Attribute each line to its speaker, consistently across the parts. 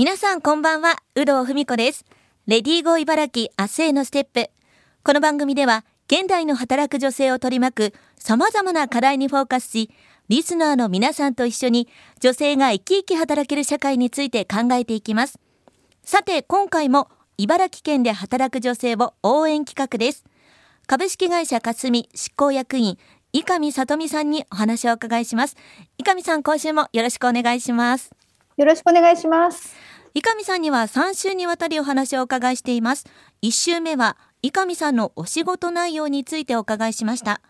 Speaker 1: 皆さんこんばんは、有働文子です。レディーゴー茨城明日へのステップ。この番組では、現代の働く女性を取り巻く様々な課題にフォーカスし、リスナーの皆さんと一緒に女性が生き生き働ける社会について考えていきます。さて、今回も茨城県で働く女性を応援企画です。株式会社かすみ執行役員、伊上さとみさんにお話をお伺いします。伊上さん、今週もよろしくお願いします。
Speaker 2: よろしくお願いします。
Speaker 1: 伊上さんには3週にわたりお話をお伺いしています。1週目は伊上さんのお仕事内容についてお伺いしました。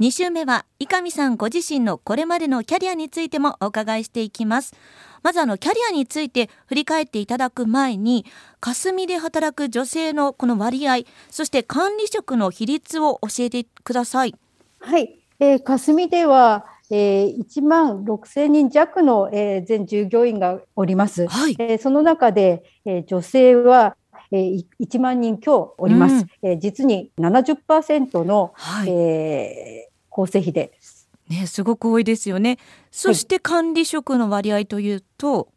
Speaker 1: 2週目は伊上さんご自身のこれまでのキャリアについてもお伺いしていきます。まずあのキャリアについて振り返っていただく前に霞で働く女性のこの割合そして管理職の比率を教えてください。
Speaker 2: はい、えー、霞ではえー、1万6000人弱の、えー、全従業員がおります。はい、えー、その中で、えー、女性は、えー、1万人強おります。うん、えー、実に70%の、はい、えー、構成比です。
Speaker 1: ね、すごく多いですよね。そして管理職の割合というと、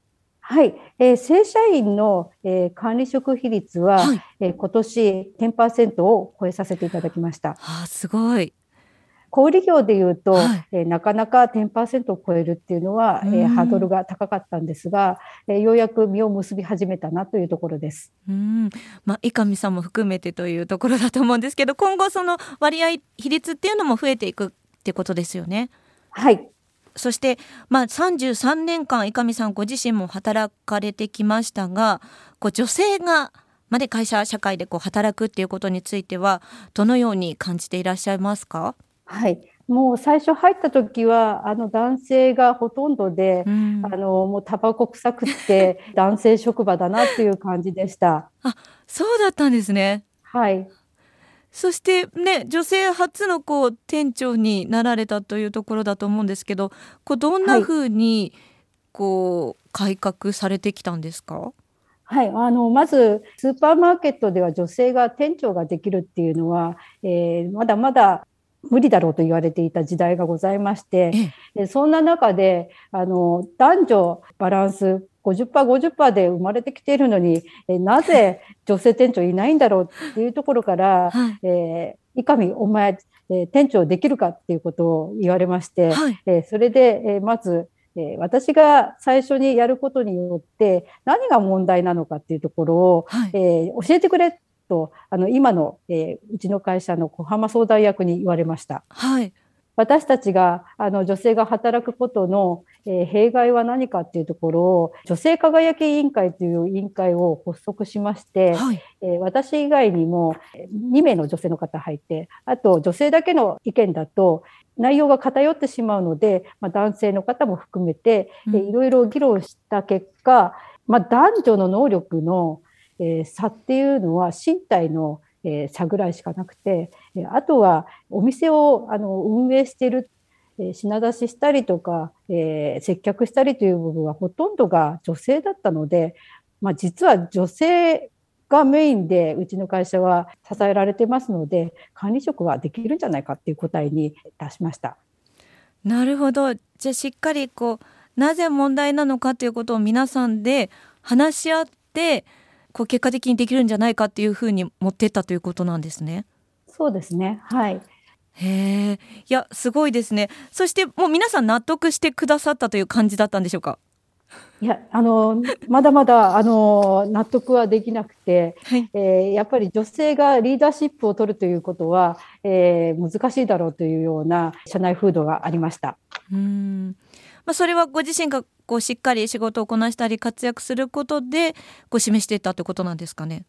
Speaker 2: はい、えー、正社員の、えー、管理職比率は、はい、えー、今年10%を超えさせていただきました。
Speaker 1: あ、すごい。
Speaker 2: 小売業でいうと、はい、えー、なかなか10%を超えるっていうのは、えー、ハードルが高かったんですが、えー、ようやく実を結び始めたなというところです。
Speaker 1: うん。まあ、伊上さんも含めてというところだと思うんですけど今後その割合比率っていうのも増えていくってことですよね。
Speaker 2: はい。
Speaker 1: そして、まあ、33年間伊上さんご自身も働かれてきましたがこう女性がまで会社社会でこう働くっていうことについてはどのように感じていらっしゃいますか？
Speaker 2: はい、もう最初入った時はあの男性がほとんどで、うん、あのもうタバコ臭くって 男性職場だなっていう感じでした。
Speaker 1: あ、そうだったんですね。
Speaker 2: はい。
Speaker 1: そしてね女性初のこう店長になられたというところだと思うんですけど、こうどんな風にこう改革されてきたんですか？
Speaker 2: はい、あのまずスーパーマーケットでは女性が店長ができるっていうのは、えー、まだまだ無理だろうと言われていた時代がございまして、えそんな中であの男女バランス 50%50% で生まれてきているのに、えなぜ女性店長いないんだろうっていうところから、はい、えー、いかみお前、えー、店長できるかっていうことを言われまして、はい、えー、それで、えまずえ私が最初にやることによって何が問題なのかっていうところを、はい、えー、教えてくれとあの今の、えー、うちの会社の小浜相談役に言われました。
Speaker 1: はい、
Speaker 2: 私たちがあの女性が働くことの、えー、弊害は何かっていうところを女性輝き委員会という委員会を発足しまして、はい、えー、私以外にも2名の女性の方入ってあと女性だけの意見だと内容が偏ってしまうので、まあ、男性の方も含めて、うん、いろいろ議論した結果、まあ、男女の能力のえー、差っていうのは身体の、えー、差ぐらいしかなくて、えあとはお店をあの運営してる、え品出ししたりとか、え接客したりという部分はほとんどが女性だったので、まあ、実は女性がメインでうちの会社は支えられてますので管理職はできるんじゃないかっていう答えに出しました。
Speaker 1: なるほどじゃあしっかりこうなぜ問題なのかということを皆さんで話し合ってこう結果的にできるんじゃないかっていうふうに持ってったということなんですね。
Speaker 2: そうですね。はい。
Speaker 1: へえいやすごいですね。そしてもう皆さん納得してくださったという感じだったんでしょうか？
Speaker 2: いやあのまだまだあの納得はできなくて、はい、えー、やっぱり女性がリーダーシップを取るということは、えー、難しいだろうというような社内風土がありました。
Speaker 1: うん。まあ、それはご自身がこうしっかり仕事をこなしたり活躍することでこう示していったということなんですかね？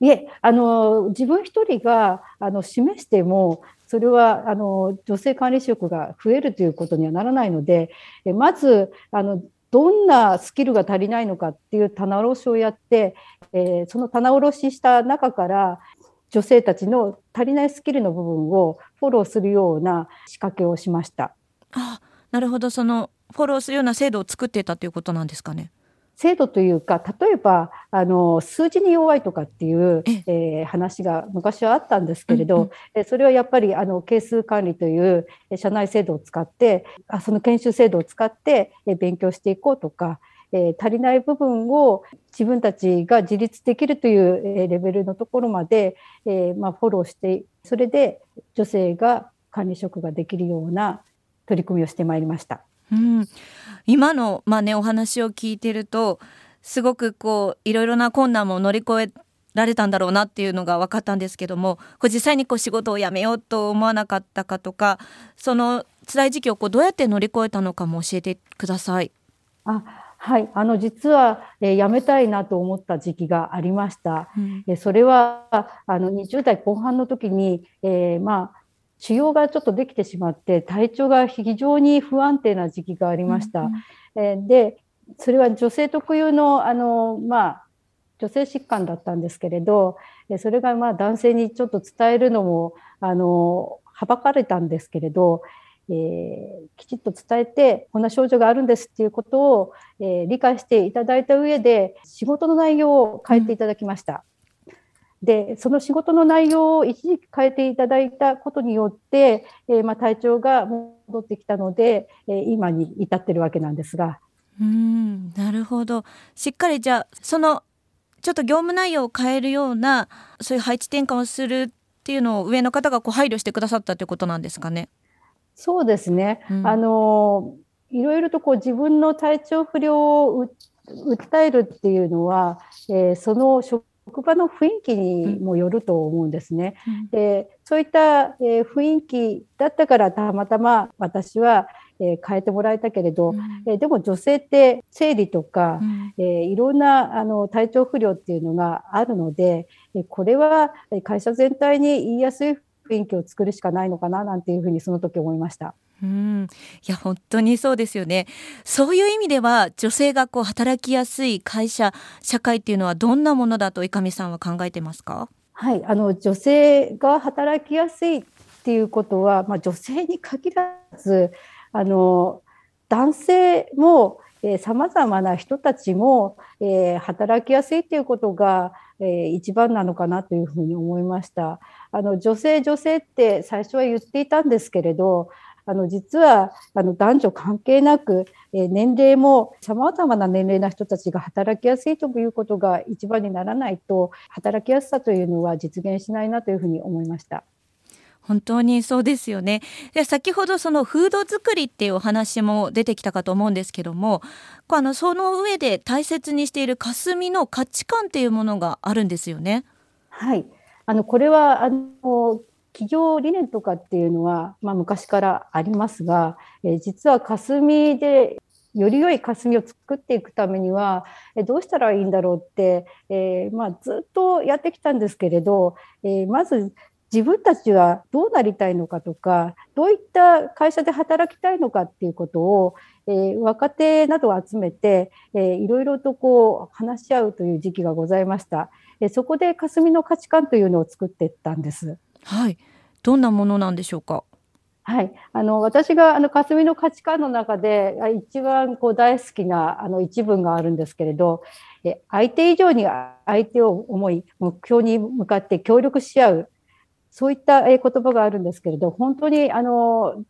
Speaker 2: いえあの自分一人があの示してもそれはあの女性管理職が増えるということにはならないのでまずあのどんなスキルが足りないのかっていう棚卸しをやって、えー、その棚卸しした中から女性たちの足りないスキルの部分をフォローするような仕掛けをしました。
Speaker 1: あなるほどそのフォローするような制度を作っていたということなんですかね？
Speaker 2: 制度というか例えばあの数字に弱いとかっていう、えー、話が昔はあったんですけれど、うんうん、それはやっぱりあの係数管理という社内制度を使ってあその研修制度を使って勉強していこうとかえー、足りない部分を自分たちが自立できるというレベルのところまで、えー、まあ、フォローしてそれで女性が管理職ができるような取り組みをしてまいりました。
Speaker 1: うん、今の、まあね、お話を聞いてるとすごくこういろいろな困難も乗り越えられたんだろうなっていうのが分かったんですけどもこう実際にこう仕事を辞めようと思わなかったかとかその辛い時期をこうどうやって乗り越えたのかも教えてください。
Speaker 2: あはい、あの実は、えー、辞めたいなと思った時期がありました。うん、えそれはあの20代後半の時に、えー、まあ腫瘍がちょっとできてしまって体調が非常に不安定な時期がありました。うん、えー、でそれは女性特有のあの、まあ、女性疾患だったんですけれどそれがまあ男性にちょっと伝えるのもあのはばかれたんですけれど、えー、きちっと伝えてこんな症状があるんですっていうことを、えー、理解していただいた上で仕事の内容を変えていただきました。でその仕事の内容を一時期変えていただいたことによって、えー、まあ、体調が戻ってきたので、えー、今に至ってるわけなんですが。
Speaker 1: うんなるほどしっかりじゃあそのちょっと業務内容を変えるようなそういう配置転換をするっていうのを上の方がこう配慮してくださったということなんですかね？
Speaker 2: そうですね、うん、あのいろいろとこう自分の体調不良を訴えるっていうのは、えー、その職職場の雰囲気にもよると思うんですね。うん、でそういった、えー、雰囲気だったからたまたま私は、えー、変えてもらえたけれど、うん、えー、でも女性って生理とか、うん、えいろんなあの体調不良っていうのがあるので、えこれは会社全体に言いやすい雰囲気を作るしかないのかななんていうふうにその時思いました。
Speaker 1: うん、いや本当にそうですよね。そういう意味では女性がこう働きやすい会社社会っていうのはどんなものだと伊上さんは考えてますか？
Speaker 2: はい、あの女性が働きやすいっていうことは、まあ、女性に限らずあの男性もさまざまな人たちも、えー、働きやすいということが、えー、一番なのかなというふうに思いました。あの女性女性って最初は言っていたんですけれどあの実はあの男女関係なく、え年齢もさまざまな年齢な人たちが働きやすいということが一番にならないと働きやすさというのは実現しないなというふうに思いました。
Speaker 1: 本当にそうですよねで先ほどそのフード作りっていうお話も出てきたかと思うんですけどもあのその上で大切にしている霞の価値観っていうものがあるんですよね。
Speaker 2: はいあのこれはあの企業理念とかっていうのは、まあ、昔からありますが、えー、実は霞でより良い霞を作っていくためには、えどうしたらいいんだろうって、えー、まあ、ずっとやってきたんですけれど、えー、まず自分たちはどうなりたいのかとかどういった会社で働きたいのかっていうことを、えー、若手などを集めて、えー、いろいろとこう話し合うという時期がございました。えー、そこで霞の価値観というのを作っていったんです。
Speaker 1: はい、どんなものなんでしょうか？
Speaker 2: はい、あの私があの霞の価値観の中で一番こう大好きなあの一文があるんですけれどえ相手以上に相手を思い目標に向かって協力し合うそういった言葉があるんですけれど本当にあの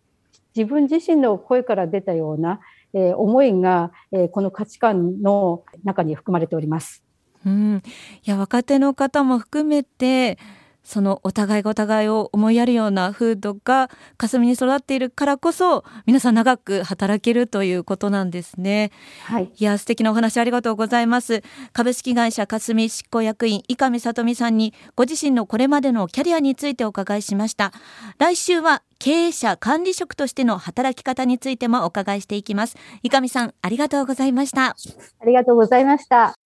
Speaker 2: 自分自身の声から出たような、え思いが、えこの価値観の中に含まれております。
Speaker 1: うん、いや若手の方も含めてそのお互いがお互いを思いやるような風土が霞に育っているからこそ皆さん長く働けるということなんですね。
Speaker 2: はい、
Speaker 1: いや素敵なお話ありがとうございます。株式会社霞執行役員伊上里美さんにご自身のこれまでのキャリアについてお伺いしました。来週は経営者管理職としての働き方についてもお伺いしていきます。伊上さんありがとうございました。
Speaker 2: ありがとうございました。